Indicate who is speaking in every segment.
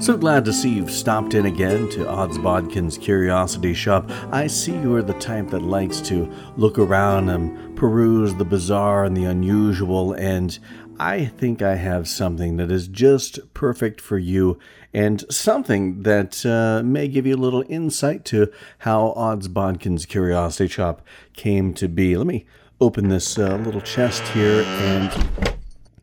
Speaker 1: So glad to see you've stopped in again to Odds Bodkin's Curiosity Shop. I see you are the type that likes to look around and peruse the bizarre and the unusual, and I think I have something that is just perfect for you and something that uh, may give you a little insight to how Odds Bodkin's Curiosity Shop came to be. Let me open this uh, little chest here and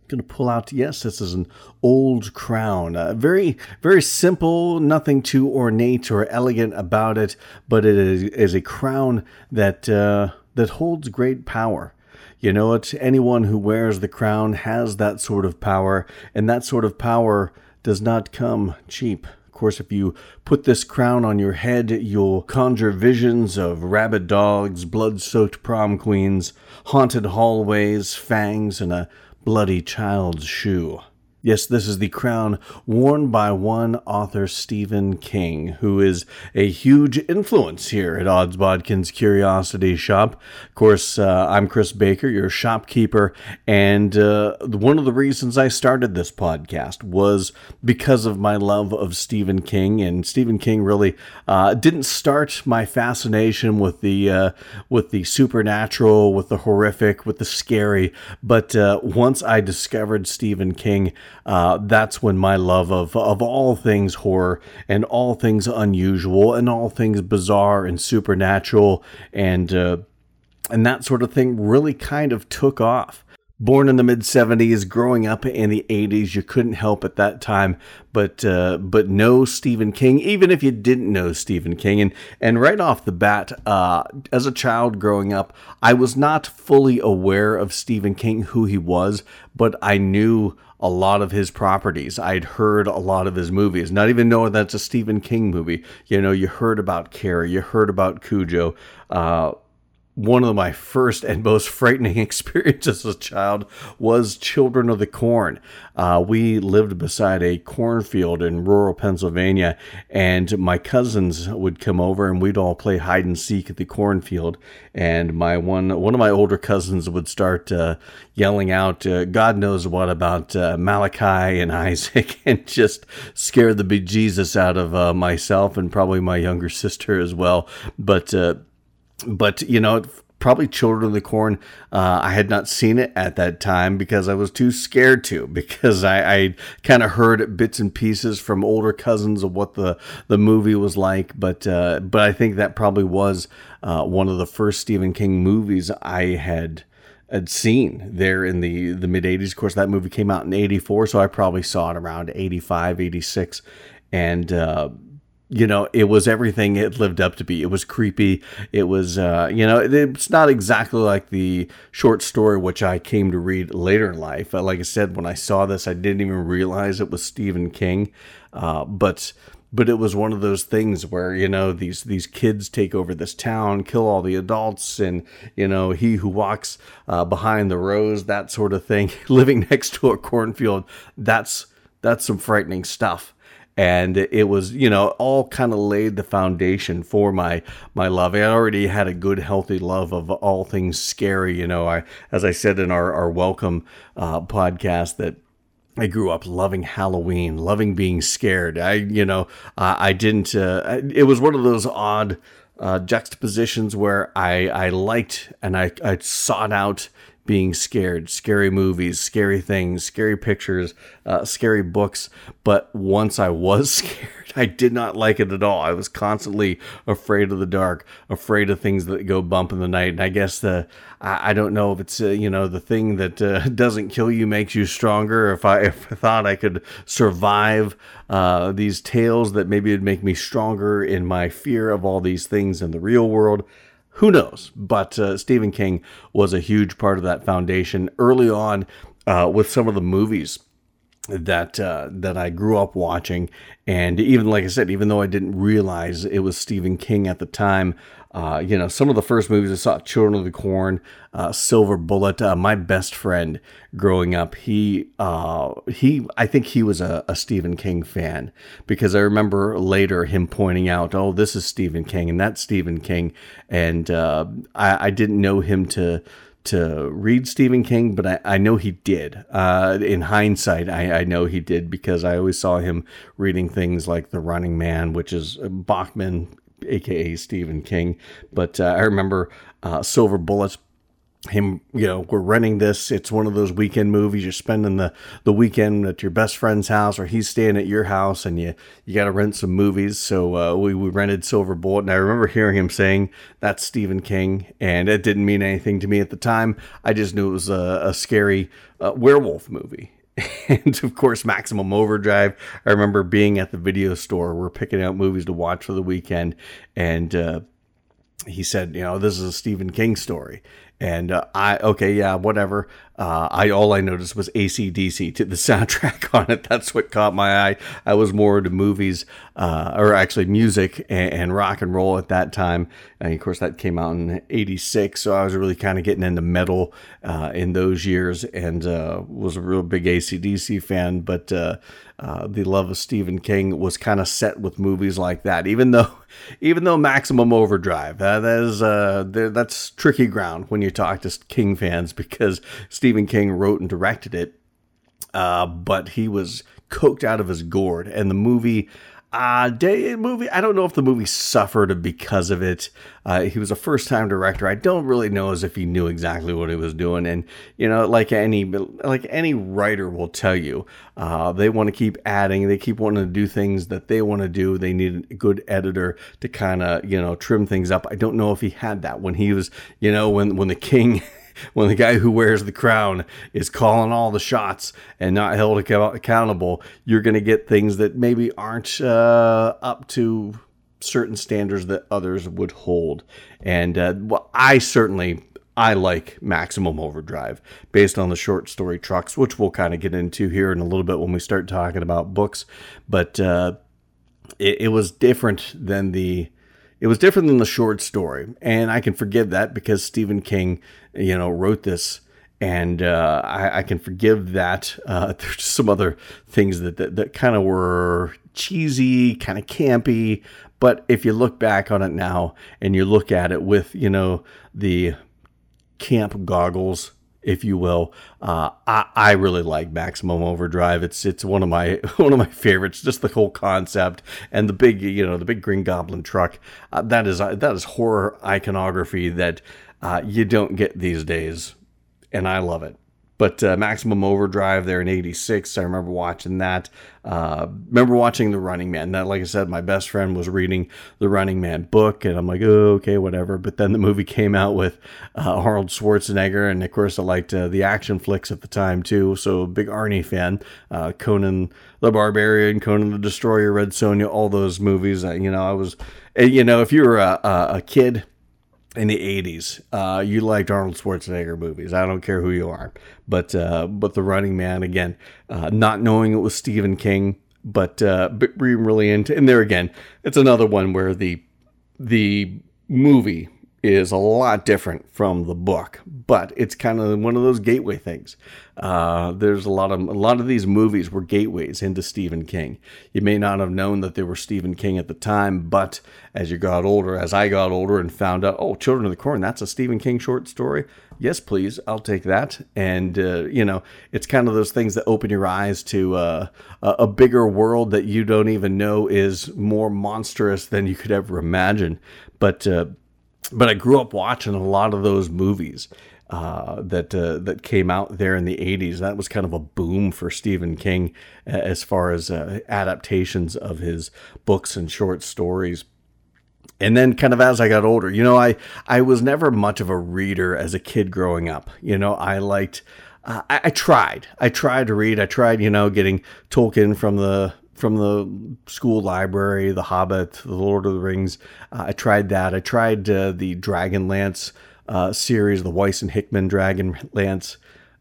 Speaker 1: going to pull out yes this is an old crown. Uh, very very simple nothing too ornate or elegant about it but it is, is a crown that uh, that holds great power. You know it anyone who wears the crown has that sort of power and that sort of power does not come cheap. Of course, if you put this crown on your head, you'll conjure visions of rabid dogs, blood soaked prom queens, haunted hallways, fangs, and a bloody child's shoe. Yes, this is the crown worn by one author, Stephen King, who is a huge influence here at Odds Bodkin's Curiosity Shop. Of course, uh, I'm Chris Baker, your shopkeeper, and uh, one of the reasons I started this podcast was because of my love of Stephen King. And Stephen King really uh, didn't start my fascination with the uh, with the supernatural, with the horrific, with the scary, but uh, once I discovered Stephen King uh, that's when my love of, of all things horror and all things unusual and all things bizarre and supernatural and uh, and that sort of thing really kind of took off. Born in the mid 70s, growing up in the 80s, you couldn't help at that time but uh, but know Stephen King, even if you didn't know Stephen King. And, and right off the bat, uh, as a child growing up, I was not fully aware of Stephen King, who he was, but I knew a lot of his properties. I'd heard a lot of his movies, not even knowing that's a Stephen King movie. You know, you heard about Carrie, you heard about Cujo. Uh, one of my first and most frightening experiences as a child was Children of the Corn. Uh, we lived beside a cornfield in rural Pennsylvania, and my cousins would come over and we'd all play hide and seek at the cornfield. And my one one of my older cousins would start uh, yelling out, uh, "God knows what about uh, Malachai and Isaac," and just scare the bejesus out of uh, myself and probably my younger sister as well. But uh, but you know probably Children of the Corn. Uh, I had not seen it at that time because I was too scared to, because I, I kind of heard bits and pieces from older cousins of what the, the movie was like. But uh, but I think that probably was uh, one of the first Stephen King movies I had had seen there in the the mid 80s of course that movie came out in 84 so i probably saw it around 85 86 and uh, you know, it was everything it lived up to be. It was creepy. It was, uh, you know, it's not exactly like the short story which I came to read later in life. Uh, like I said, when I saw this, I didn't even realize it was Stephen King. Uh, but but it was one of those things where you know these these kids take over this town, kill all the adults, and you know he who walks uh, behind the Rows that sort of thing, living next to a cornfield. That's that's some frightening stuff and it was you know all kind of laid the foundation for my my love i already had a good healthy love of all things scary you know i as i said in our our welcome uh, podcast that I grew up loving Halloween, loving being scared. I, you know, uh, I didn't. Uh, it was one of those odd uh, juxtapositions where I, I liked and I, I sought out being scared, scary movies, scary things, scary pictures, uh, scary books. But once I was scared, I did not like it at all. I was constantly afraid of the dark, afraid of things that go bump in the night. And I guess the I, I don't know if it's uh, you know the thing that uh, doesn't kill you makes you stronger. If I if I thought I could survive uh, these tales, that maybe it'd make me stronger in my fear of all these things in the real world. Who knows? But uh, Stephen King was a huge part of that foundation early on uh, with some of the movies that uh, that I grew up watching, and even like I said, even though I didn't realize it was Stephen King at the time, uh, you know, some of the first movies I saw, Children of the Corn, uh, Silver Bullet. Uh, my best friend growing up, he uh, he, I think he was a, a, Stephen King fan because I remember later him pointing out, "Oh, this is Stephen King, and that's Stephen King," and uh, I, I didn't know him to to read Stephen King, but I, I know he did. Uh, in hindsight, I, I, know he did because I always saw him reading things like The Running Man, which is Bachman, aka Stephen King. But uh, I remember uh, Silver Bullets him, you know, we're renting this. It's one of those weekend movies. You're spending the, the weekend at your best friend's house, or he's staying at your house, and you you got to rent some movies. So uh, we we rented Silver Bullet, and I remember hearing him saying that's Stephen King, and it didn't mean anything to me at the time. I just knew it was a, a scary uh, werewolf movie. and of course, Maximum Overdrive. I remember being at the video store. We're picking out movies to watch for the weekend, and uh, he said, you know, this is a Stephen King story. And uh, I, okay, yeah, whatever. Uh, I all I noticed was ACDC to the soundtrack on it. That's what caught my eye. I was more into movies, uh, or actually music and, and, rock and roll at that time. And of course, that came out in '86, so I was really kind of getting into metal uh, in those years, and uh, was a real big ACDC fan. But uh, uh, the love of Stephen King was kind of set with movies like that. Even though, even though Maximum Overdrive, that is that's tricky ground when you talk to King fans because. Stephen King wrote and directed it, uh, but he was coked out of his gourd, and the movie. Uh, day movie. I don't know if the movie suffered because of it. Uh, he was a first time director. I don't really know as if he knew exactly what he was doing. And you know, like any like any writer will tell you, uh, they want to keep adding. They keep wanting to do things that they want to do. They need a good editor to kind of you know trim things up. I don't know if he had that when he was you know when when the king. when the guy who wears the crown is calling all the shots and not held accountable, you're going to get things that maybe aren't uh, up to certain standards that others would hold. And uh, well, I certainly I like Maximum Overdrive based on the short story trucks, which we'll kind of get into here in a little bit when we start talking about books. But uh, it, it was different than the it was different than the short story, and I can forgive that because Stephen King, you know, wrote this, and uh, I, I, can forgive that. Uh, there's just some other things that that, that kind of were cheesy, kind of campy, but if you look back on it now and you look at it with you know the camp goggles if you will. Uh, I, I really like Maximum Overdrive. It's it's one of my one of my favorites. Just the whole concept and the big you know the big Green Goblin truck. Uh, that is uh, that is horror iconography that uh, you don't get these days, and I love it. But uh, Maximum Overdrive there in '86, I remember watching that. Uh, remember watching The Running Man. That, like I said, my best friend was reading the Running Man book, and I'm like, oh, okay, whatever. But then the movie came out with uh, Arnold Schwarzenegger, and of course, I liked uh, the action flicks at the time too. So big Arnie fan. Uh, Conan the Barbarian, Conan the Destroyer, Red Sonja, all those movies. Uh, you know, I was, you know, if you were a, a kid in the 80s uh, you liked arnold schwarzenegger movies. I don't care who you are. But uh, but the running man again uh, not knowing it was stephen king but uh, but being really into and there again it's another one where the the movie is a lot different from the book, but it's kind of one of those gateway things. Uh, there's a lot of a lot of these movies were gateways into Stephen King. You may not have known that they were Stephen King at the time, but as you got older, as I got older and found out, oh, Children of the Corn, that's a Stephen King short story. Yes, please, I'll take that. And uh, you know, it's kind of those things that open your eyes to uh, a bigger world that you don't even know is more monstrous than you could ever imagine. But uh, but I grew up watching a lot of those movies uh, that uh, that came out there in the 80s. That was kind of a boom for Stephen King as far as uh, adaptations of his books and short stories. And then kind of as I got older, you know, I I was never much of a reader as a kid growing up. You know, I liked uh, I, I tried. I tried to read. I tried, you know, getting Tolkien from the from the school library, The Hobbit, The Lord of the Rings. Uh, I tried that. I tried uh, the Dragonlance uh, series, the Weiss and Hickman Dragonlance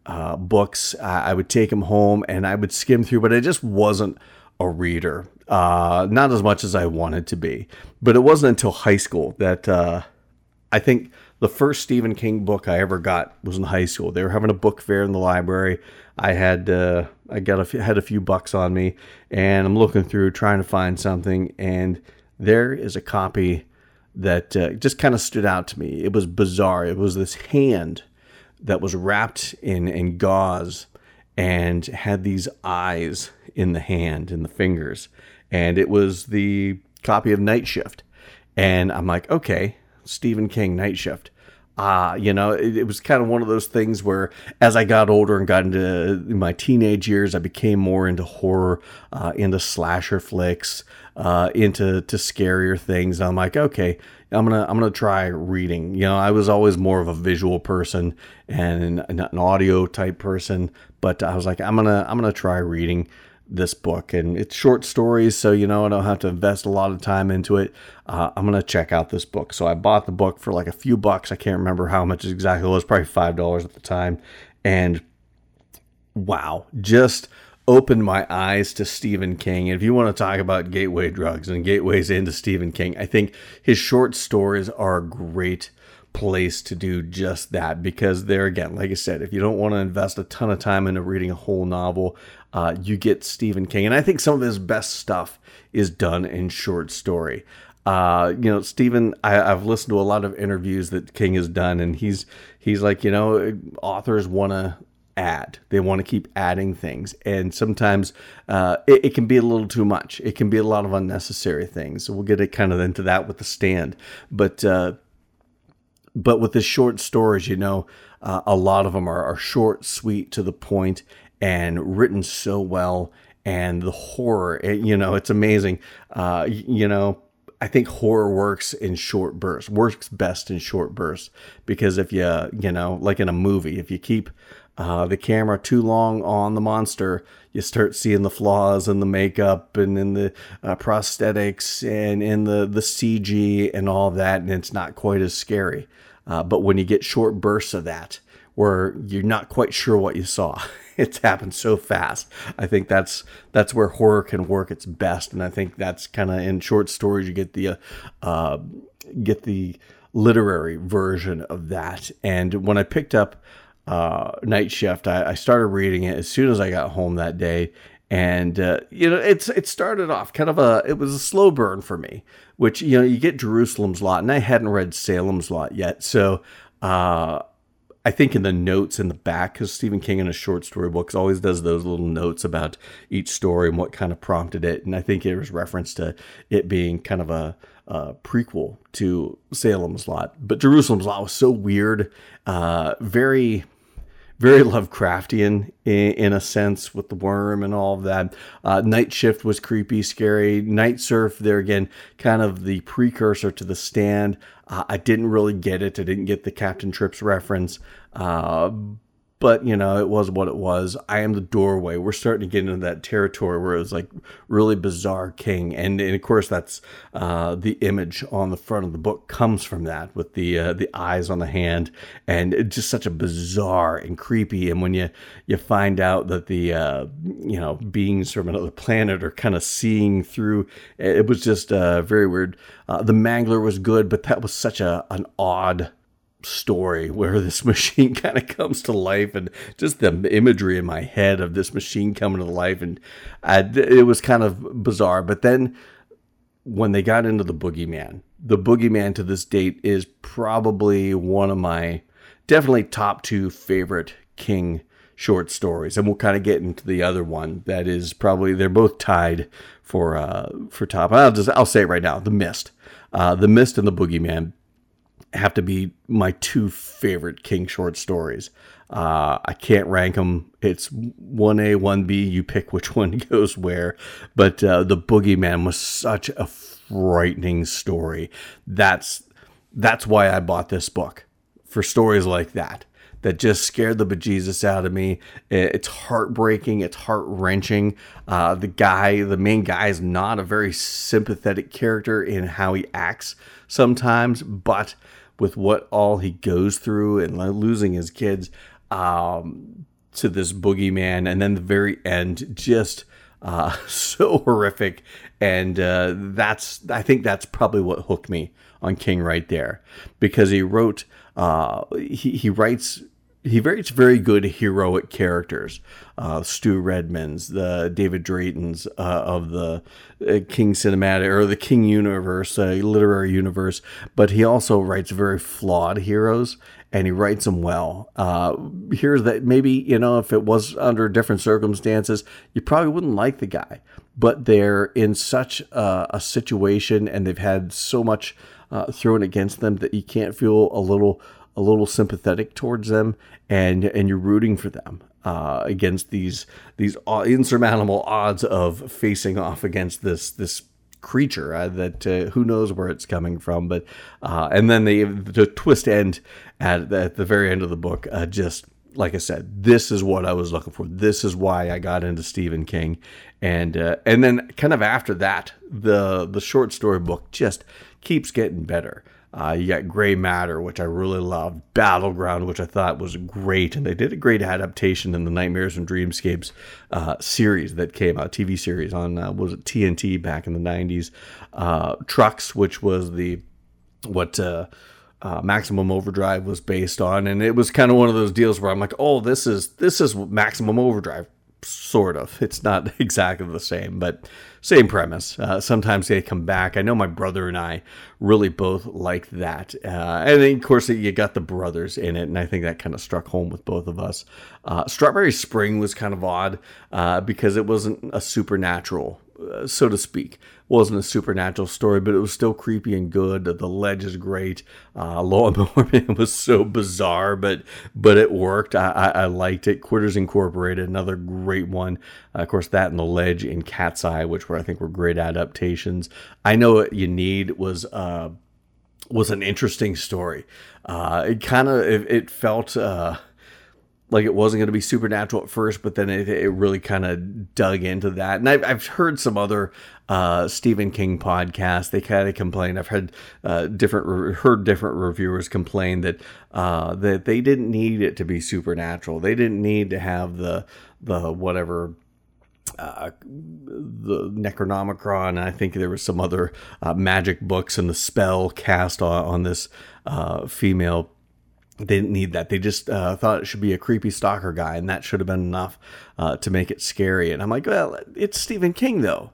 Speaker 1: uh, books. I would take them home and I would skim through, but I just wasn't a reader. Uh, not as much as I wanted to be. But it wasn't until high school that uh, I think the first Stephen King book I ever got was in high school. They were having a book fair in the library. I had uh, I got a few, had a few bucks on me, and I'm looking through trying to find something, and there is a copy that uh, just kind of stood out to me. It was bizarre. It was this hand that was wrapped in in gauze and had these eyes in the hand in the fingers, and it was the copy of Night Shift. And I'm like, okay, Stephen King Night Shift uh, you know, it, it, was kind of one of those things where as I got older and got into my teenage years, I became more into horror, uh, into slasher flicks, uh, into to scarier things. I'm like, okay, I'm gonna I'm gonna try reading. You know, I was always more of a visual person and not an audio type person, but I was like, I'm gonna I'm gonna try reading this book and it's short stories so you know i don't have to invest a lot of time into it. Uh, i'm to check out this book. So i bought the book for like a few bucks. I can't remember how much exactly it was probably five dollars at the time. And wow just opened my eyes to stephen king. And if you want to talk about gateway drugs and gateways into stephen king i think his short stories are a great place to do just that because there again like i said if you don't want to invest a ton of time into reading a whole novel uh, you get Stephen King. And I think some of his best stuff is done in short story. Uh, you know, Stephen, I, have listened to a lot of interviews that King has done, and he's he's like, you know, authors want to add, they want to keep adding things, and sometimes uh, it, it, can be a little too much. It can be a lot of unnecessary things. So we'll get it kind of into that with the stand, but. Uh, but with the short stories, you know, uh, a lot of them are, are short, sweet, to the point, and written so well and the horror it, you know it's amazing uh, you know i think horror works in short bursts works best in short bursts because if you you know like in a movie if you keep uh, the camera too long on the monster, you start seeing the flaws in the makeup and in the uh, prosthetics and in the, the CG and all that, and it's not quite as scary. Uh, but when you get short bursts of that, where you're not quite sure what you saw, it's happened so fast. I think that's that's where horror can work its best, and I think that's kind of in short stories you get the uh, uh, get the literary version of that. And when I picked up uh, Night Shift, I, I, started reading it as soon as I got home that day. And uh, you know, it's it started off kind of a it was a slow burn for me, which you know you get Jerusalem's Lot, and I hadn't read Salem's Lot yet, so uh, I think in the notes in the back, because Stephen King in his short story books always does those little notes about each story and what kind of prompted it. And I think it was reference to it being kind of a, a prequel to Salem's Lot. But Jerusalem's Lot was so weird, uh, very very Lovecraftian in, in, a sense with the worm and all of that. Uh, Night Shift was creepy, scary. Night Surf, there again, kind of the precursor to The Stand. Uh, I didn't really get it. I didn't get the Captain Trips reference. Uh, but you know it was what it was. I am the doorway. We're starting to get into that territory where it was like really bizarre king. And, and of course that's uh, the image on the front of the book comes from that with the uh, the eyes on the hand. And it's just such a bizarre and creepy. And when you you find out that the uh, you know beings from another planet are kind of seeing through it was just uh, very weird. Uh, the mangler was good but that was such a an odd story where this machine kind of comes to life and just the imagery in my head of this machine coming to life and I, it was kind of bizarre. But then when they got into the boogeyman the boogeyman to this date is probably one of my definitely top two favorite king short stories. And we'll kind of get into the other one that is probably they're both tied for uh for top. I'll just i'll say it right now the mist. Uh the mist and the boogeyman have to be my two favorite King short stories. Uh, I can't rank them. It's 1A, 1B. You pick which one goes where. But uh, The Boogeyman was such a frightening story. That's, that's why I bought this book for stories like that. That just scared the bejesus out of me. It's heartbreaking. It's heart wrenching. Uh, the guy, the main guy, is not a very sympathetic character in how he acts sometimes, but with what all he goes through and losing his kids. Um, to this boogeyman, and then the very end just uh, so horrific, and uh, that's I think that's probably what hooked me on King right there because he wrote uh, he he writes he writes very good heroic characters. Uh, Stu Redman's, the David Drayton's uh, of the uh, King Cinematic or the King Universe, uh, literary universe. But he also writes very flawed heroes, and he writes them well. Uh, here's that maybe you know if it was under different circumstances, you probably wouldn't like the guy, but they're in such a, a situation, and they've had so much uh, thrown against them that you can't feel a little a little sympathetic towards them and and you're rooting for them uh, against these these insurmountable odds of facing off against this this creature uh, that uh, who knows where it's coming from but uh, and then the the twist end at, at the very end of the book uh, just like I said, this is what I was looking for. This is why I got into Stephen King, and uh, and then kind of after that, the the short story book just keeps getting better. Uh, you got Gray Matter, which I really loved. Battleground, which I thought was great, and they did a great adaptation in the Nightmares and Dreamscapes uh, series that came out, TV series on uh, was it TNT back in the '90s. Uh, Trucks, which was the what uh, uh, Maximum Overdrive was based on, and it was kind of one of those deals where I'm like, oh, this is this is Maximum Overdrive sort of. It's not exactly the same, but same premise. Uh, sometimes they come back. I know my brother and I really both liked that. Uh, and then, of course, you got the brothers in it, and I think that kind of struck home with both of us. Uh, Strawberry Spring was kind of odd uh, because it wasn't a supernatural uh, so to speak. Wasn't a supernatural story, but it was still creepy and good. The ledge is great. Uh, Lawnmower Man was so bizarre, but but it worked. I, I, I, liked it. Quitters Incorporated, another great one. Uh, of course, that and the ledge in Cat's Eye, which were I think were great adaptations. I know what you need was. Uh, was an interesting story. Uh, it kind of it, it, felt uh, like it wasn't going to be supernatural at first, but then it, it really kind of dug into that. And I've, I've heard some other uh, Stephen King podcasts. They kind of complain. I've heard uh, different heard different reviewers complain that uh, that they didn't need it to be supernatural. They didn't need to have the the whatever uh, the Necronomicon. I think there was some other uh, magic books and the spell cast on, on this uh, female they didn't need that. They just uh, thought it should be a creepy stalker guy, and that should have been enough uh, to make it scary. And I'm like, well, it's Stephen King, though.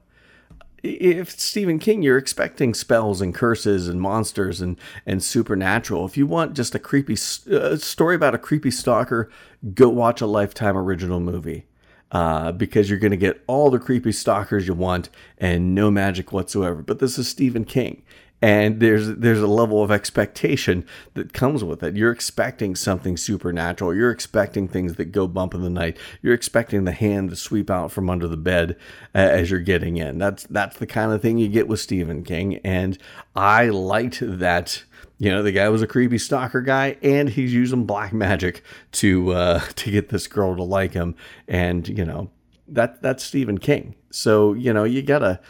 Speaker 1: If it's Stephen King, you're expecting spells and curses and monsters and, and supernatural. If you want just a creepy uh, story about a creepy stalker, go watch a Lifetime original movie. Uh, because you're going to get all the creepy stalkers you want and no magic whatsoever. But this is Stephen King, and there's there's a level of expectation that comes with it. You're expecting something supernatural. You're expecting things that go bump in the night. You're expecting the hand to sweep out from under the bed uh, as you're getting in. That's that's the kind of thing you get with Stephen King, and I liked that. You know, the guy was a creepy stalker guy, and he's using black magic to uh, to get this girl to like him. And you know, that that's Stephen King. So you know, you gotta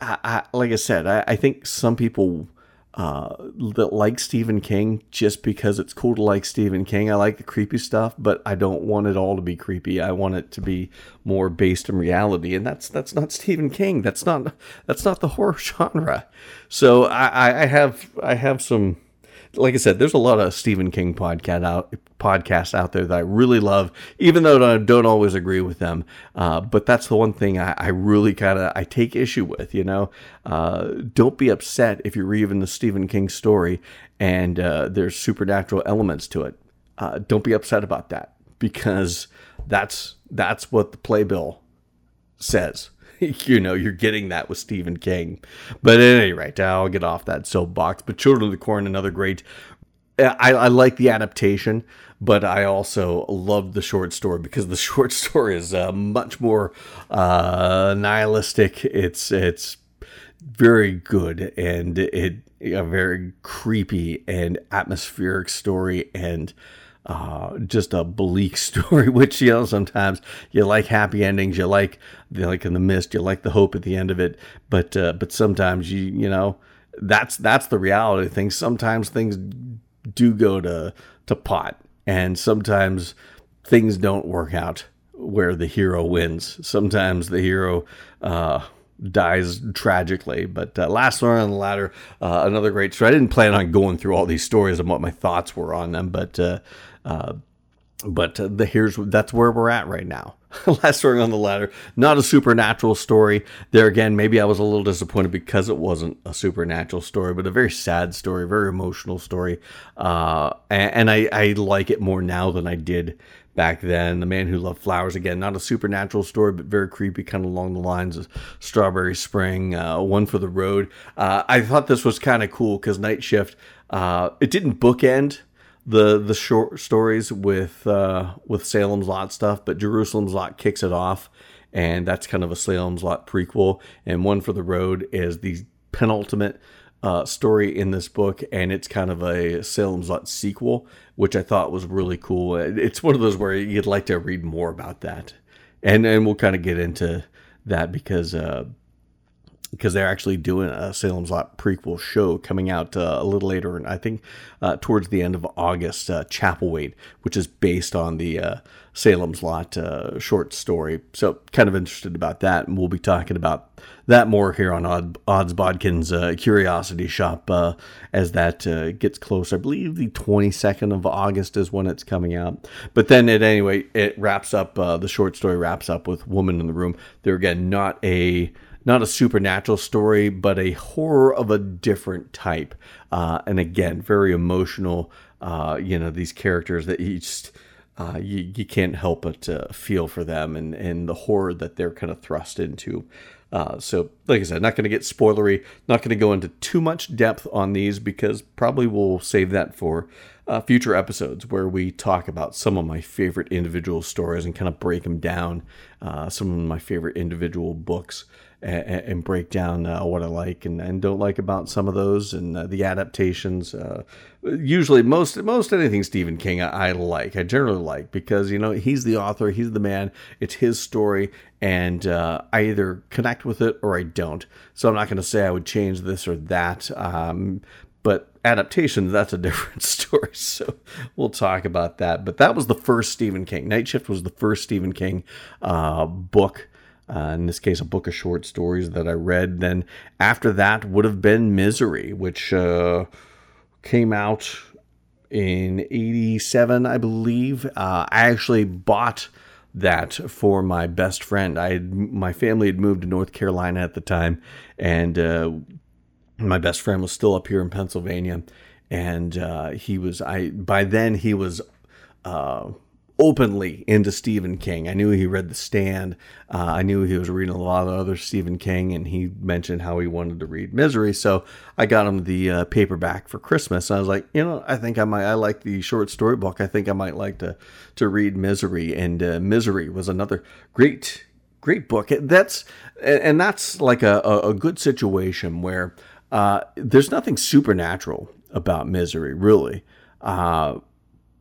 Speaker 1: I, I, like I said, I, I think some people uh, that like Stephen King just because it's cool to like Stephen King. I like the creepy stuff, but I don't want it all to be creepy. I want it to be more based in reality, and that's that's not Stephen King. That's not that's not the horror genre. So I, I have I have some like I said, there's a lot of Stephen King podcast out podcasts out there that I really love, even though I don't always agree with them. Uh, but that's the one thing I, I really kind of I take issue with. You know, uh, don't be upset if you're reading the Stephen King story and uh, there's supernatural elements to it. Uh, don't be upset about that because that's that's what the playbill says. you know, you're getting that with Stephen King. But at any rate, I'll get off that soapbox. But Children of the Corn, another great. I, I like the adaptation, but I also love the short story because the short story is uh, much more uh, nihilistic. It's it's very good and it a very creepy and atmospheric story and uh, just a bleak story, which you know sometimes you like happy endings, you like like in the mist, you like the hope at the end of it, but uh, but sometimes you you know that's that's the reality of things. Sometimes things do go to to pot, and sometimes things don't work out where the hero wins. Sometimes the hero uh, dies tragically. But uh, last one on the ladder, uh, another great story. I didn't plan on going through all these stories and what my thoughts were on them, but uh, uh but uh, the here's that's where we're at right now. last story on the ladder, not a supernatural story. There again, maybe I was a little disappointed because it wasn't a supernatural story, but a very sad story, very emotional story, uh, and, and I, I like it more now than I did back then. The Man Who Loved Flowers, again, not a supernatural story, but very creepy, kind of along the lines of Strawberry Spring, uh, One for the Road. Uh, I thought this was kind of cool because Night Shift, uh, it didn't bookend the the short stories with uh, with Salem's Lot stuff, but Jerusalem's Lot kicks it off, and that's kind of a Salem's Lot prequel. And One for the Road is the penultimate uh, story in this book, and it's kind of a Salem's Lot sequel, which I thought was really cool. It's one of those where you'd like to read more about that, and and we'll kind of get into that because uh, because they're actually doing a Salem's Lot prequel show coming out uh, a little later, and I think uh, towards the end of August, uh, Chapelwaite, which is based on the uh, Salem's Lot uh, short story. So, kind of interested about that, and we'll be talking about that more here on Odd, Odds Bodkin's uh, Curiosity Shop as that gets close. I believe the 22nd of August is when it's coming out. But then, at anyway, it wraps up. the short story wraps up with "Woman in the Room." They're again not a not a supernatural story, but a horror of a different type. Uh, and again, very emotional. Uh, you know, these characters that you just uh, you, you can't help but feel for them and, and the horror that they're kind of thrust into. Uh, so, like I said, not going to get spoilery, not going to go into too much depth on these because probably we'll save that for uh, future episodes where we talk about some of my favorite individual stories and kind of break them down, uh, some of my favorite individual books and, and break down uh, what I like and, and, don't like about some of those and uh, the adaptations. Uh, usually, most most anything Stephen King I, I, like, I generally like because you know he's the author, he's the man, it's his story, and uh, I either connect with it or I don't. So I'm not going to say I would change this or that. Um, but adaptations, that's a different story. So we'll talk about that. But that was the first Stephen King. Night Shift was the first Stephen King uh, book uh, in this case, a book of short stories that I read. Then after that would have been Misery, which uh, came out in 87, I believe. Uh, I actually bought that for my best friend. I had, my family had moved to North Carolina at the time, and uh, my best friend was still up here in Pennsylvania. And uh, he was I by then he was uh, openly into Stephen King. I knew he read The Stand. Uh, I knew he was reading a lot of other Stephen King, and he mentioned how he wanted to read Misery. So I got him the uh, paperback for Christmas. I was like, you know, I think I might. I like the short story book. I think I might like to to read Misery. And uh, Misery was another great great book. That's and that's like a a good situation where uh, there's nothing supernatural about Misery, really. Uh,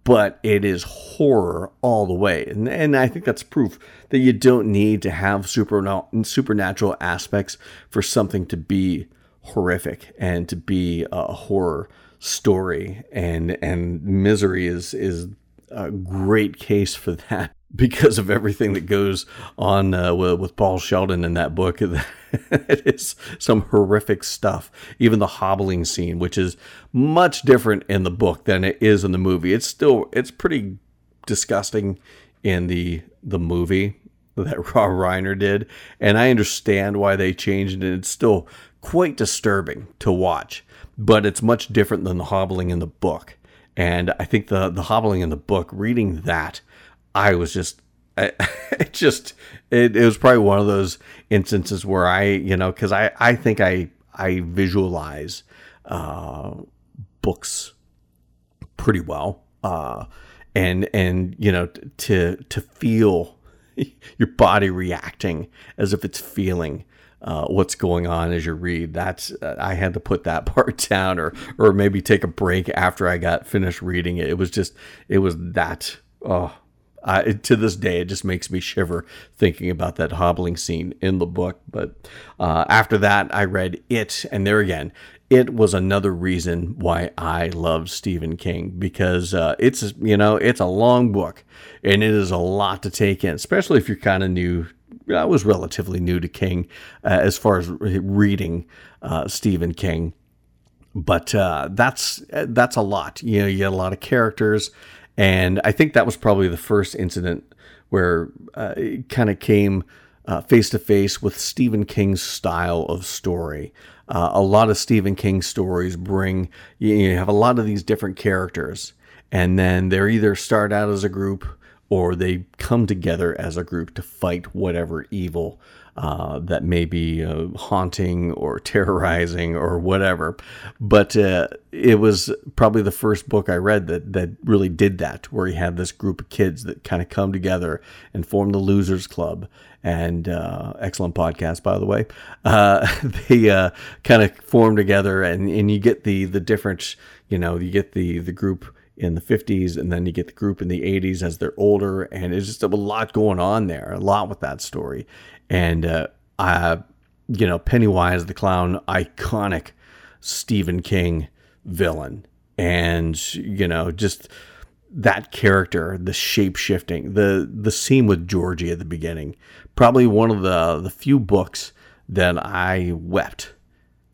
Speaker 1: but it is horror all the way. And, and I think that's proof that you don't need to have super, supernatural aspects for something to be horrific and to be a horror story. And, and misery is, is a great case for that because of everything that goes on uh, with, Paul Sheldon in that book. it is some horrific stuff. Even the hobbling scene, which is much different in the book than it is in the movie. It's still it's pretty disgusting in the the movie that Rob Reiner did, and I understand why they changed it. It's still quite disturbing to watch, but it's much different than the hobbling in the book. And I think the the hobbling in the book, reading that I was just, I, it just, it, it was probably one of those instances where I, you know, because I, I think I, I visualize uh, books pretty well, uh, and and you know to to feel your body reacting as if it's feeling uh, what's going on as you read. That's uh, I had to put that part down, or or maybe take a break after I got finished reading it. It was just it was that oh uh, to this day, it just makes me shiver thinking about that hobbling scene in the book. But uh, after that, I read It, and there again, it was another reason why I love Stephen King because uh, it's you know it's a long book and it is a lot to take in, especially if you're kind of new. I was relatively new to King uh, as far as reading uh, Stephen King, but uh, that's that's a lot. You know, you get a lot of characters, and I think that was probably the first incident where uh, it kind of came face to face with Stephen King's style of story. Uh, a lot of Stephen King stories bring you, you have a lot of these different characters, and then they're either start out as a group or they come together as a group to fight whatever evil uh, that may be uh, haunting or terrorizing or whatever. But uh, it was probably the first book I read that that really did that, where he had this group of kids that kind of come together and form the Losers Club. And uh, excellent podcast, by the way. Uh, they kind of form together, and, and you get the the different, you know, you get the the group in the 50s and then you get the group in the 80s as they're older and it's just a lot going on there a lot with that story and uh, I, you know, Pennywise the clown, iconic Stephen King villain, and you know, just that character, the shape shifting, the the scene with Georgie at the beginning, probably one of the the few books that I wept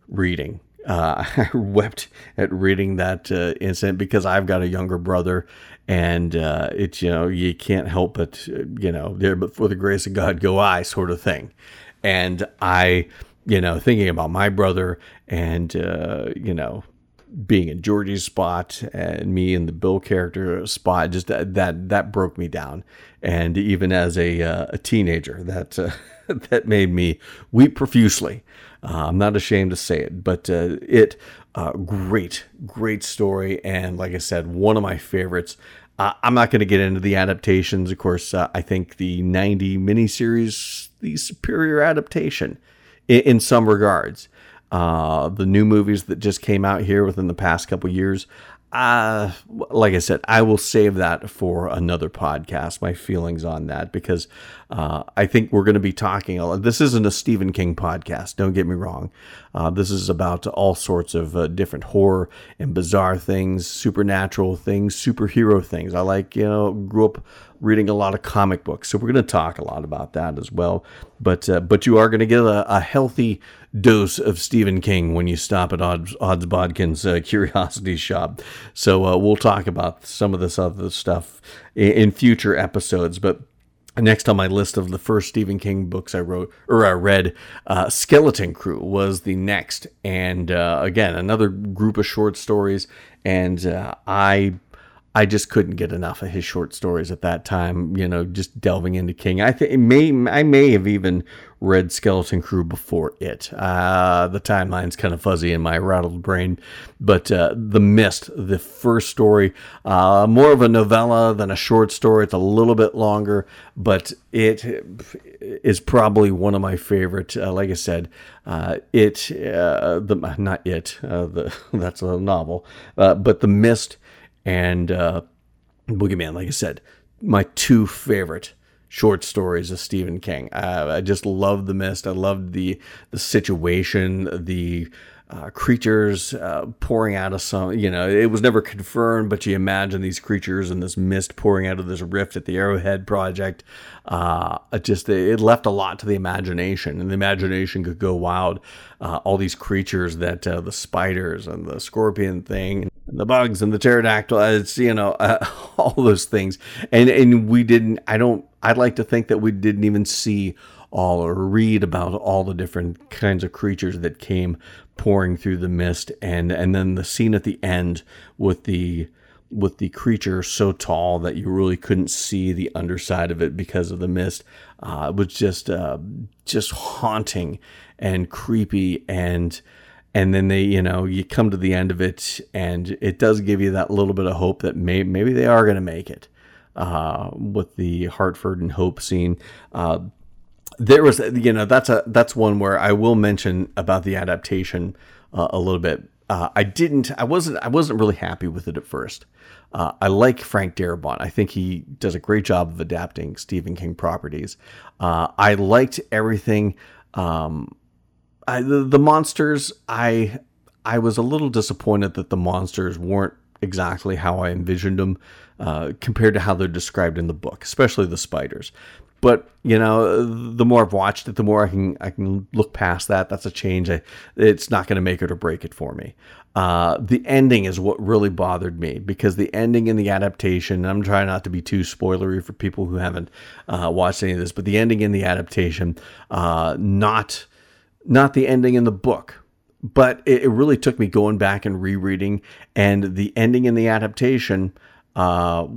Speaker 1: reading. Uh, I wept at reading that uh, incident because I've got a younger brother, and uh, it's you know you can't help but you know there but for the grace of God go I sort of thing, and I you know thinking about my brother and uh, you know being in Georgie's spot and me in the Bill character spot just that that, that broke me down, and even as a uh, a teenager that uh, that made me weep profusely. Uh, I'm not ashamed to say it, but uh, it uh, great, great story, and like I said, one of my favorites. Uh, I'm not going to get into the adaptations. Of course, uh, I think the 90 miniseries, the superior adaptation in, in some regards. The new movies that just came out here within the past couple years, uh, like I said, I will save that for another podcast. My feelings on that because uh, I think we're going to be talking. This isn't a Stephen King podcast. Don't get me wrong. Uh, this is about all sorts of uh, different horror and bizarre things, supernatural things, superhero things. I like, you know, grew up reading a lot of comic books, so we're going to talk a lot about that as well. But uh, but you are going to get a, a, healthy dose of Stephen King when you stop at Odds, Bodkin's uh, Curiosity Shop. So uh, we'll talk about some of this other stuff in, in future episodes, but next on my list of the first Stephen King books I wrote or I read, uh, Skeleton Crew was the next, and uh, again another group of short stories, and uh, I I just couldn't get enough of his short stories at that time. You know, just delving into King. I think may I may have even read Skeleton Crew before it. Uh, the timeline's kind of fuzzy in my rattled brain, but uh, The Mist, the first story, uh, more of a novella than a short story. It's a little bit longer, but it is probably one of my favorite. Uh, like I said, uh, it uh, the not it the that's a novel, but The Mist and uh, Boogeyman. Like I said, my two favorite short stories of Stephen King. I just loved The Mist. I loved the the situation, the uh, creatures uh, pouring out of some, you know, it was never confirmed, but you imagine these creatures and this mist pouring out of this rift at the Arrowhead Project. Uh, it just it left a lot to the imagination, and the imagination could go wild. Uh, all these creatures that uh, the spiders and the scorpion thing, the bugs and the pterodactyl, it's you know uh, all those things, and and we didn't. I don't. I'd like to think that we didn't even see all or read about all the different kinds of creatures that came pouring through the mist and and then the scene at the end with the with the creature so tall that you really couldn't see the underside of it because of the mist uh, it was just uh, just haunting and creepy and and then they you know you come to the end of it and it does give you that little bit of hope that may, maybe they are going to make it uh, with the Hartford and Hope scene uh, there was you know that's a that's one where I will mention about the adaptation uh, a little bit. Uh, I didn't I wasn't I wasn't really happy with it at first. Uh, I like Frank Darabont. I think he does a great job of adapting Stephen King properties. Uh, I liked everything. Um, I, the, the monsters I I was a little disappointed that the monsters weren't exactly how I envisioned them uh, compared to how they're described in the book, especially the spiders. But you know, the more I've watched it, the more I can I can look past that. That's a change. I, it's not going to make it or break it for me. Uh, the ending is what really bothered me because the ending in the adaptation. I'm trying not to be too spoilery for people who haven't uh, watched any of this, but the ending in the adaptation, uh, not not the ending in the book but it, it, really took me going back and rereading, and the ending in the adaptation uh,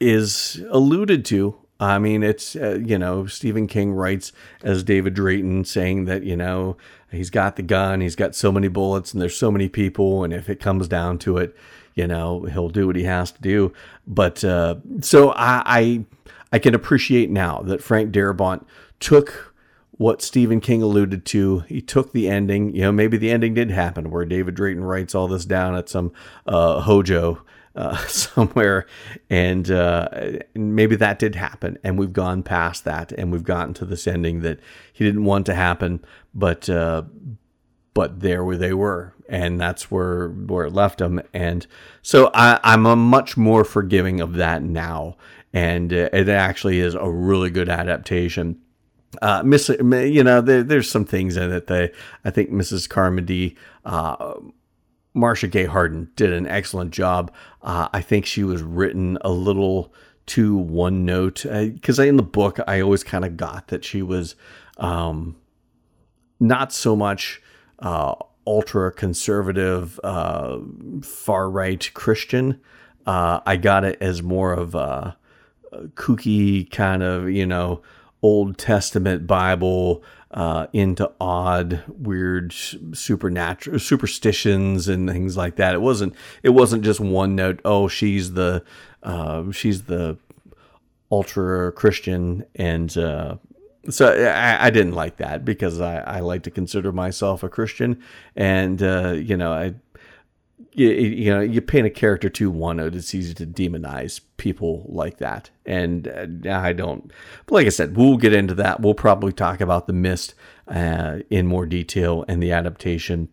Speaker 1: is alluded to. I mean, it's uh, you know Stephen King writes as David Drayton saying that you know he's got the gun, he's got so many bullets, and there's so many people, and if it comes down to it, you know he'll do what he has to do. But uh, so I, I I can appreciate now that Frank Darabont took what Stephen King alluded to. He took the ending, you know, maybe the ending did happen where David Drayton writes all this down at some uh, hojo uh, somewhere, and uh, maybe that did happen, and we've gone past that, and we've gotten to this ending that he didn't want to happen, but uh, but there where they were, and that's where where it left them, and so I, I'm a much more forgiving of that now, and uh, it actually is a really good adaptation uh, Miss, you know, there, there's some things in it that I think Mrs. Carmody, uh, Marcia Gay Harden did an excellent job. Uh, I think she was written a little too one note because in the book I always kind of got that she was um, not so much uh, ultra conservative, uh, far right Christian. Uh, I got it as more of a kooky kind of you know Old Testament Bible uh, into odd, weird, supernatural superstitions and things like that. It wasn't. It wasn't just one note. Oh, she's the uh, she's the ultra Christian, and uh, so I, I, didn't like that because I, I, like to consider myself a Christian, and uh, you know I you, you know you paint a character too one note it's easy to demonize people like that. And uh, i don't but like i said we'll get into that. We'll probably talk about the mist uh, in more detail and the adaptation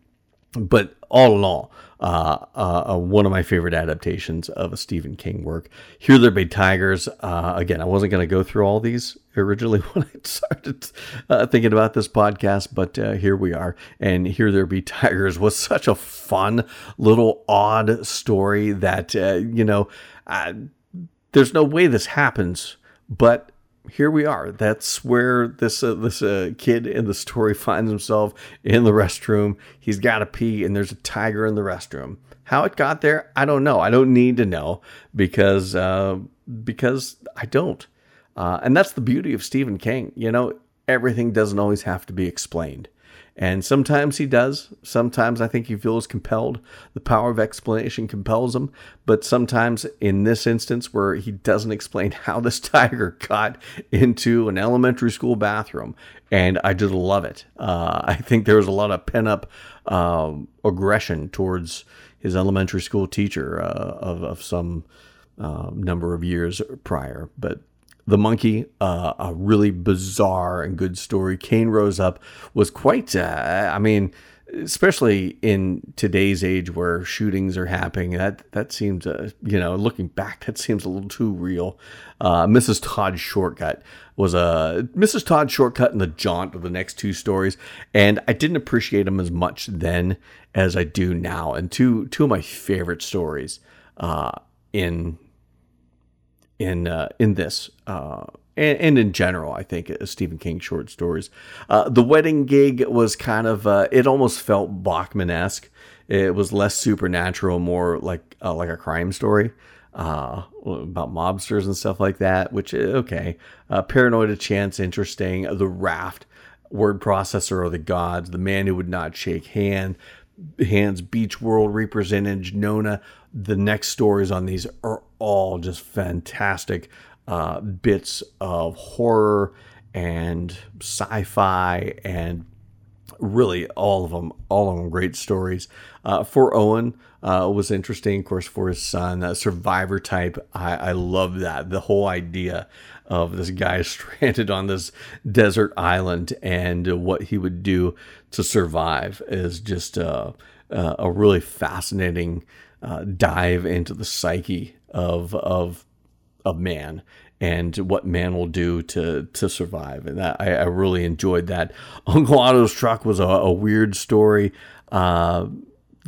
Speaker 1: but all in all uh, uh, uh, one of my favorite adaptations of a Stephen King work. Here There Be Tigers. Uh, again, I wasn't going to go through all these originally when I started uh, thinking about this podcast, but uh, here we are. And Here There Be Tigers was such a fun, little, odd story that, you know, there's no way this happens, but here we are. That's where this uh, this uh, kid in the story finds himself in the restroom. He's got to pee, and there's a tiger in the restroom. How it got there, I don't know. I don't need to know because uh, because I don't. Uh, and that's the beauty of Stephen King. You know, everything doesn't always have to be explained. And sometimes he does. Sometimes I think he feels compelled. The power of explanation compels him. But sometimes, in this instance, where he doesn't explain how this tiger got into an elementary school bathroom, and I just love it. Uh, I think there was a lot of pent up uh, aggression towards his elementary school teacher uh, of, of some uh, number of years prior. But the Monkey, uh, a really bizarre and good story. Cain rose up was quite, uh, I mean, especially in today's age where shootings are happening, that that seems, uh, you know, looking back, that seems a little too real. Uh, Mrs. Todd Shortcut was a Mrs. Todd Shortcut and the Jaunt of the next two stories, and I didn't appreciate them as much then as I do now. And two two of my favorite stories uh, in in uh, in this uh, and, and, in general. I think uh, Stephen King short stories. Uh, the wedding gig was kind of uh, it almost felt Bachman esque. It was less supernatural, more like uh, like a crime story. about mobsters and stuff like that, which okay, Paranoid: A Chant, interesting. The raft, word processor of the gods, the man who would not shake hand, hands, beach world represented, Nona, the next stories on these are all just fantastic uh, bits of horror and sci-fi and really all of them all of them great stories. Uh, for owen uh, was interesting of course for his son survivor type. I, I love that the whole idea of this guy stranded on this desert island and what he would do to survive is just uh, uh, a really fascinating uh, dive into the psyche of of of man and what man will do to to survive. And that, I, I really enjoyed that. Uncle Otto's truck was a, a weird story, uh,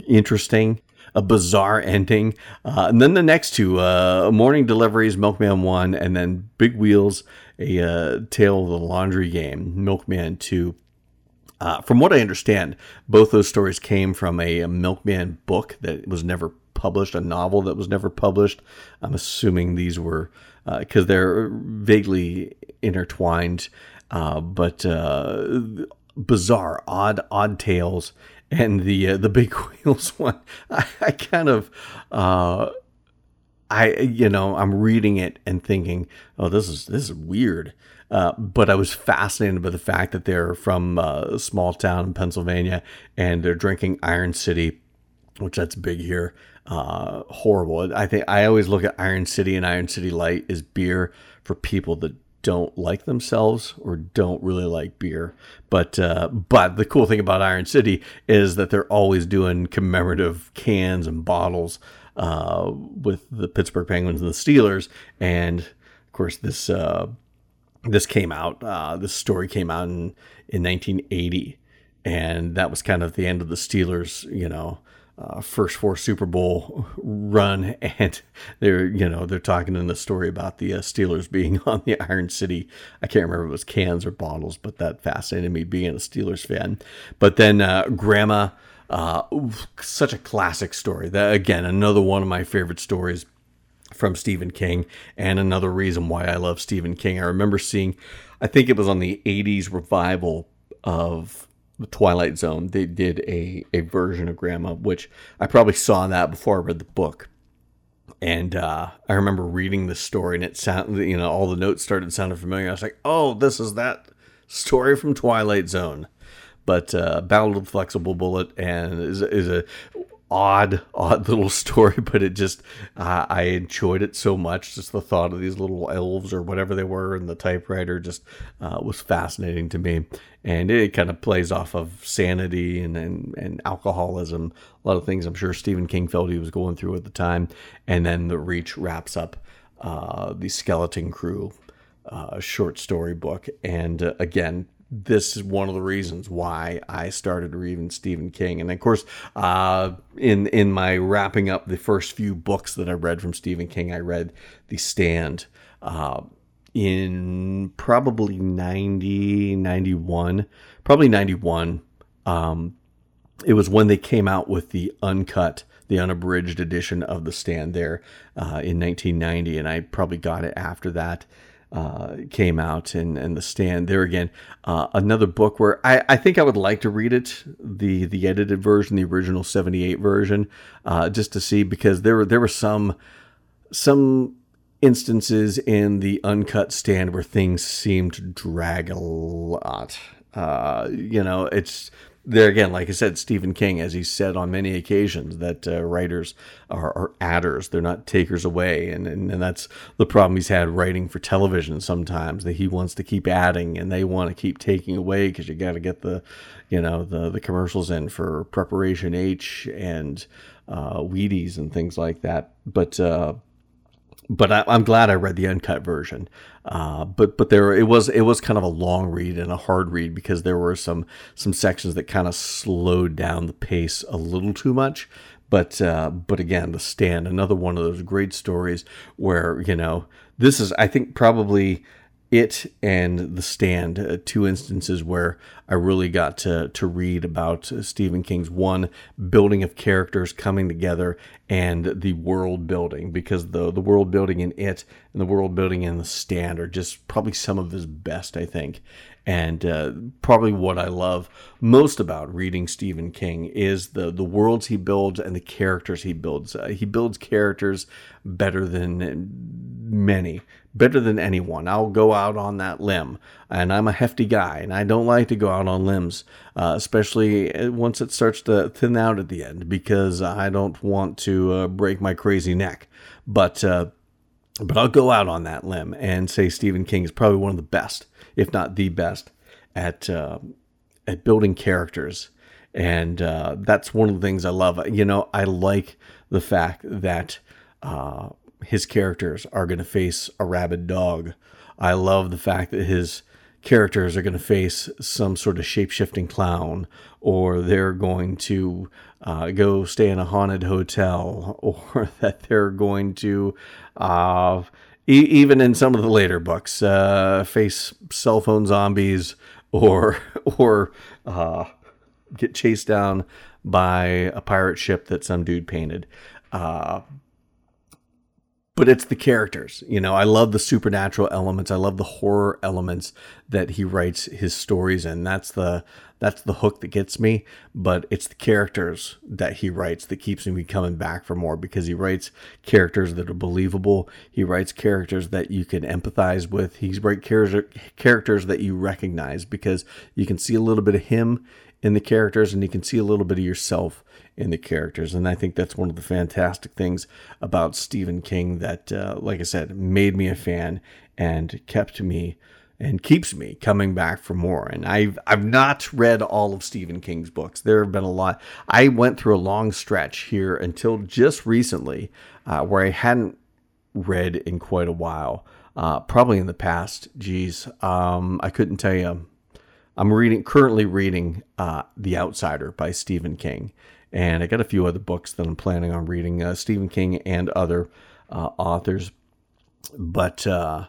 Speaker 1: interesting, a bizarre ending. Uh, and then the next two, uh, Morning Deliveries, Milkman One, and then Big Wheels, a uh, Tale of the Laundry Game, Milkman Two. Uh, from what I understand, both those stories came from a, a Milkman book that was never published, a novel that was never published. I'm assuming these were because uh, they're vaguely intertwined, uh, but uh, bizarre, odd, odd tales. And the uh, the big wheels one, I, I kind of, uh, I you know, I'm reading it and thinking, oh, this is this is weird. Uh, but I was fascinated by the fact that they're from a small town in Pennsylvania and they're drinking Iron City, which that's big here uh, horrible. I think I always look at Iron City and Iron City Light as beer for people that don't like themselves or don't really like beer. But uh, but the cool thing about Iron City is that they're always doing commemorative cans and bottles uh, with the Pittsburgh Penguins and the Steelers. And of course, this uh, this came out. Uh, this story came out in in 1980, and that was kind of the end of the Steelers. You know uh, first four Super Bowl run, and they're you know they're talking in the story about the uh, Steelers being on the Iron City. I can't remember if it was cans or bottles, but that fascinated me being a Steelers fan. But then uh, Grandma, uh, such a classic story. That again, another one of my favorite stories from Stephen King, and another reason why I love Stephen King. I remember seeing, I think it was on the '80s revival of the Twilight Zone, they did a, a version of Grandma, which I probably saw that before I read the book. And uh, I remember reading the story, and it sounded, you know, all the notes started sounding familiar. I was like, oh, this is that story from Twilight Zone. But uh, Battle of the Flexible Bullet and is, is a odd, odd little story, but it just, uh, I enjoyed it so much. Just the thought of these little elves or whatever they were in the typewriter just uh, was fascinating to me. And it kind of plays off of sanity and, and, and alcoholism, a lot of things I'm sure Stephen King felt he was going through at the time. And then The Reach wraps up uh, the Skeleton Crew uh, short story book. And uh, again, this is one of the reasons why I started reading Stephen King. And of course, uh, in in my wrapping up the first few books that I read from Stephen King, I read The Stand uh, in probably 90, 91, probably 91. Um, it was when they came out with the uncut, the unabridged edition of The Stand there uh, in 1990. And I probably got it after that uh, came out and, and the stand there again. Uh, another book where I, I think I would like to read it the the edited version the original 78 version uh, just to see because there were there were some some instances in the uncut stand where things seemed to drag a lot. Uh, you know it's there again, like I said, Stephen King, as he said on many occasions, that uh, writers are, are, adders; they're not takers away, and, and and that's the problem he's had writing for television. Sometimes that he wants to keep adding, and they want to keep taking away because you got to get the, you know, the the commercials in for Preparation H and uh, Wheaties and things like that. But uh, but I, am glad I read the uncut version. Uh, but but there it was it was kind of a long read and a hard read because there were some some sections that kind of slowed down the pace a little too much. But uh, but again, the stand another one of those great stories where you know this is I think probably it and The Stand, uh, two instances where I really got to to read about uh, Stephen King's one building of characters coming together and the world building because the the world building in it and the world building in The Stand are just probably some of his best, I think. And uh, probably what I love most about reading Stephen King is the the worlds he builds and the characters he builds. Uh, he builds characters better than many better than anyone. I'll go out on that limb. And I'm a hefty guy, and I don't like to go out on limbs, uh, especially uh, once it starts to thin out at the end, because I don't want to uh, break my crazy neck. But uh, but I'll go out on that limb and say Stephen King is probably one of the best, if not the best, at uh, at building characters and uh, that's one of the things I love. You know, I like the fact that his characters are going to face a rabid dog. I love the fact that his characters are going to face some sort of shape shifting clown, or they're going to uh, go stay in a haunted hotel, or that they're going to, uh, e- even in some of the later books, uh, face cell phone zombies, or or uh, get chased down by a pirate ship that some dude painted. But it's the characters. You know, I love the supernatural elements. I love the horror elements that he writes his stories in. That's the that's the hook that gets me. But it's the characters that he writes that keeps me coming back for more because he writes characters that are believable. He writes characters that you can empathize with. He's writes character, characters that you recognize because you can see a little bit of him in the characters and you can see a little bit of yourself in the characters. And I think that's one of the fantastic things about Stephen King that, uh, like I said, made me a fan and kept me and keeps me coming back for more. And I've I've not read all of Stephen King's books. There have been a lot. I went through a long stretch here until just recently, uh, where I hadn't read in quite a while. Uh, probably in the past, geez, um, I couldn't tell you. I'm reading currently reading uh, The Outsider by Stephen King, and I got a few other books that I'm planning on reading, uh, Stephen King and other uh, authors. But uh,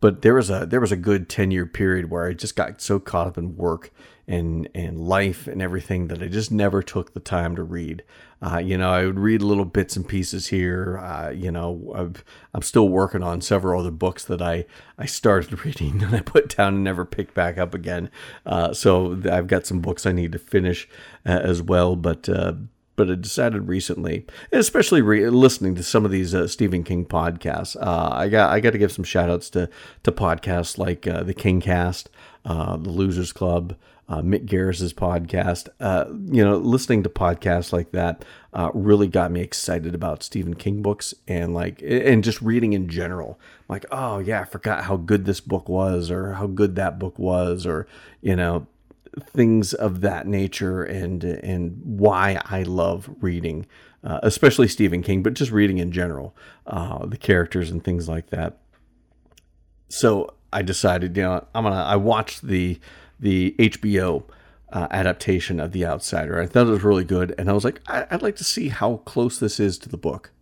Speaker 1: but there was a there was a good ten year period where I just got so caught up in work and and life and everything that I just never took the time to read. Uh, you know, I would read little bits and pieces here. Uh, you know, i am still working on several other books that I I started reading and I put down and never picked back up again. Uh, so I've got some books I need to finish uh, as well, but uh, but I decided recently, especially re- listening to some of these uh, Stephen King podcasts, uh, I got I got to give some shout outs to to podcasts like uh, the King Cast, uh, the Losers Club, uh, Mick Garris's podcast. Uh, you know, listening to podcasts like that really got me excited about Stephen King books and like and just reading in general. Like, oh yeah, I forgot how good this book was, or how good that book was, or you know things of that nature and and why I love reading, uh, especially Stephen King, but just reading in general, uh, the characters and things like that. So I decided, you know, I'm gonna. I watched the the HBO uh, adaptation of The Outsider. I thought it was really good, and I was like, I, would like to see how close this is to the book.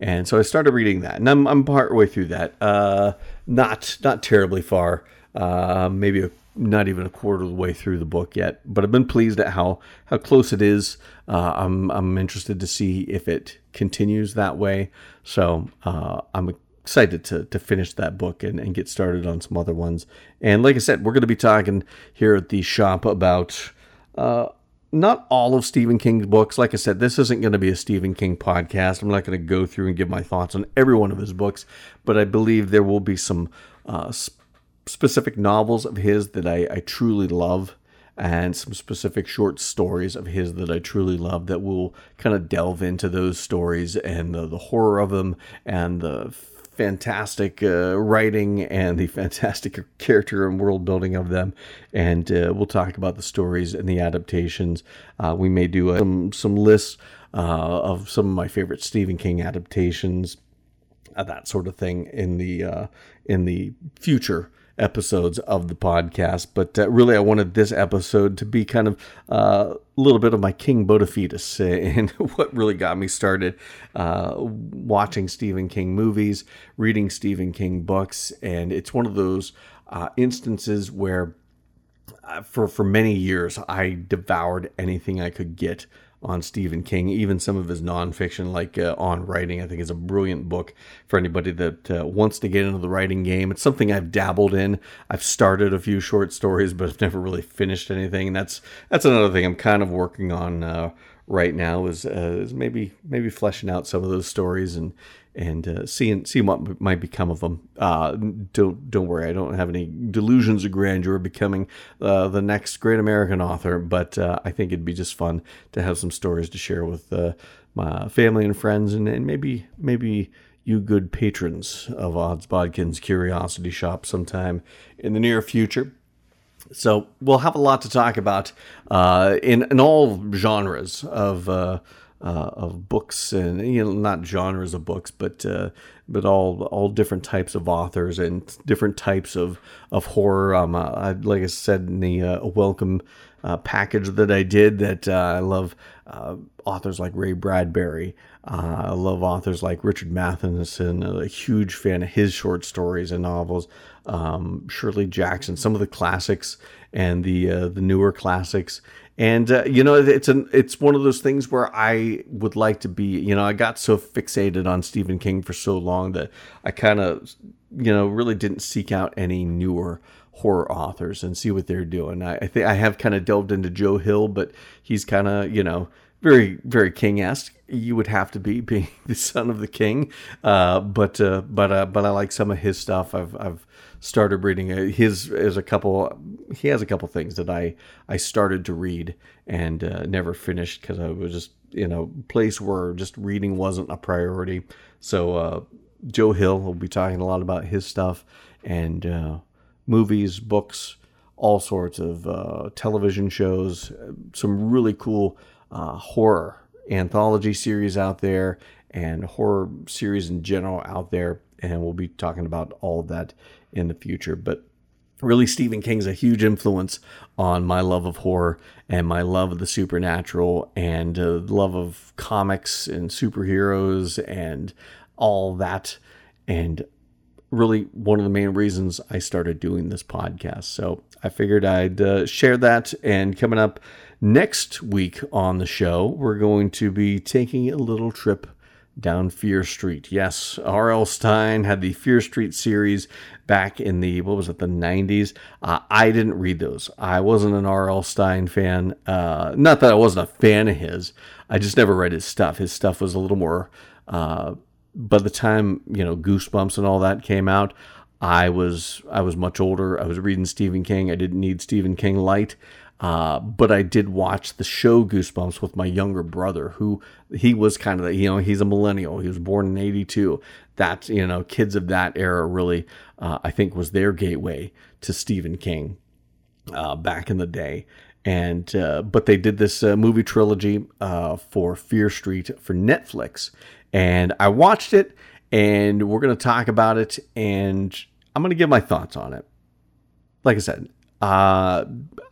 Speaker 1: And so I started reading that, and I'm I'm part way through that. Uh, not not terribly far. Uh, maybe a not even a quarter of the way through the book yet, but I've been pleased at how how close it is. Uh, I'm I'm interested to see if it continues that way. So uh, I'm excited to to finish that book and, and get started on some other ones. And like I said, we're going to be talking here at the shop about. Uh, not all of Stephen King's books. Like I said, this isn't going to be a Stephen King podcast. I'm not going to go through and give my thoughts on every one of his books, but I believe there will be some uh, specific novels of his that I, I truly love and some specific short stories of his that I truly love that will kind of delve into those stories and the, the horror of them and the fantastic uh, writing and the fantastic character and world building of them. And uh, we'll talk about the stories and the adaptations. Uh, we may do uh, some some lists uh, of some of my favorite Stephen King adaptations, uh, that sort of thing in the in the future episodes of the podcast. But uh, really, I wanted this episode to be kind of uh, a little bit of my King Bodafetus and what really got me started uh, watching Stephen King movies, reading Stephen King books. And it's one of those uh, instances where. Uh, for for many years, I devoured anything I could get on Stephen King, even some of his nonfiction, like uh, On Writing, I think is a brilliant book for anybody that uh, wants to get into the writing game. It's something I've dabbled in. I've started a few short stories, but I've never really finished anything. And that's that's another thing I'm kind of working on uh, right now is, uh, is maybe maybe fleshing out some of those stories and and uh, seeing seeing what might become of them. Uh, don't don't worry, I don't have any delusions of grandeur becoming uh, the next great American author, but uh, I think it'd be just fun to have some stories to share with uh, my family and friends, and, and maybe maybe you good patrons of Odds Bodkins Curiosity Shoppe sometime in the near future. So we'll have a lot to talk about uh, in in all genres of uh, uh, of books and you know not genres of books, but uh, but all all different types of authors and different types of of horror. Um, uh, I, like I said in the uh, welcome uh, package that I did, that uh, I love authors like Ray Bradbury. I love authors like Richard Matheson. A huge fan of his short stories and novels. Um, Shirley Jackson, some of the classics and the the newer classics and uh, you know it's an it's one of those things where I would like to be you know I got so fixated on Stephen King for so long that I kind of you know really didn't seek out any newer horror authors and see what they're doing. I, I think I have kind of delved into Joe Hill, but he's kind of you know very very king-esque. You would have to be being the son of the king. Uh, but uh, but uh, but I like some of his stuff. I've I've started reading his is a couple he has a couple things that I I started to read and uh, never finished because I was just in a place where just reading wasn't a priority so uh, Joe Hill will be talking a lot about his stuff and uh, movies books all sorts of uh, television shows some really cool uh, horror anthology series out there and horror series in general out there. And we'll be talking about all of that in the future. But really, Stephen King's a huge influence on my love of horror and my love of the supernatural and uh, love of comics and superheroes and all that. And really, one of the main reasons I started doing this podcast. So I figured I'd uh, share that. And coming up Next week on the show, we're going to be taking a little trip down Fear Street. Yes, R.L. Stine had the Fear Street series back in the, what was it, the 90s. Uh, I didn't read those. I wasn't an R.L. Stine fan. Uh, not that I wasn't a fan of his, I just never read his stuff. His stuff was a little more, uh, by the time, you know, Goosebumps and all that came out, I was I was much older. I was reading Stephen King. I didn't need Stephen King light. Uh, but I did watch the show Goosebumps with my younger brother, who he was kind of, you know, he's a millennial. He was born in 82. That, you know, kids of that era really, uh, I think, was their gateway to Stephen King uh, back in the day. And, uh, but they did this uh, movie trilogy uh, for Fear Street for Netflix. And I watched it, and we're going to talk about it, and I'm going to give my thoughts on it. Like I said, uh,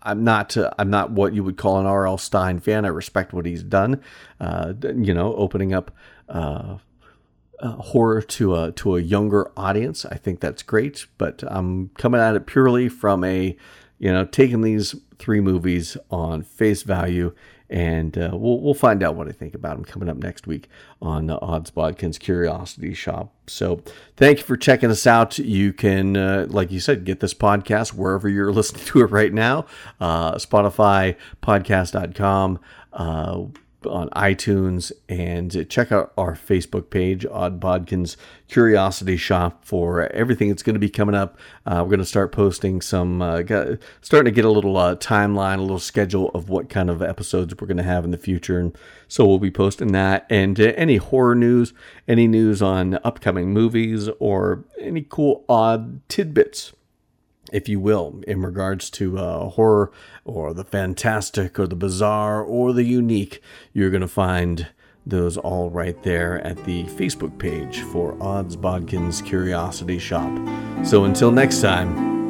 Speaker 1: I'm not uh, I'm not what you would call an R.L. Stine fan. I respect what he's done. Uh, you know, opening up uh, horror to a to a younger audience. I think that's great. But I'm coming at it purely from a you know taking these three movies on face value and uh, we'll we'll find out what I think about him coming up next week on uh, Odds Bodkin's Curiosity Shoppe. So thank you for checking us out. You can, uh, like you said, get this podcast wherever you're listening to it right now. Uh, Spotify, podcast.com. On iTunes and check out our Facebook page, Odd Bodkin's Curiosity Shoppe, for everything that's going to be coming up. Uh, we're going to start posting some, uh, starting to get a little uh, timeline, a little schedule of what kind of episodes we're going to have in the future. And so we'll be posting that and uh, any horror news, any news on upcoming movies, or any cool, odd tidbits if you will, in regards to uh, horror or the fantastic or the bizarre or the unique. You're going to find those all right there at the Facebook page for Odds Bodkin's Curiosity Shoppe. So until next time,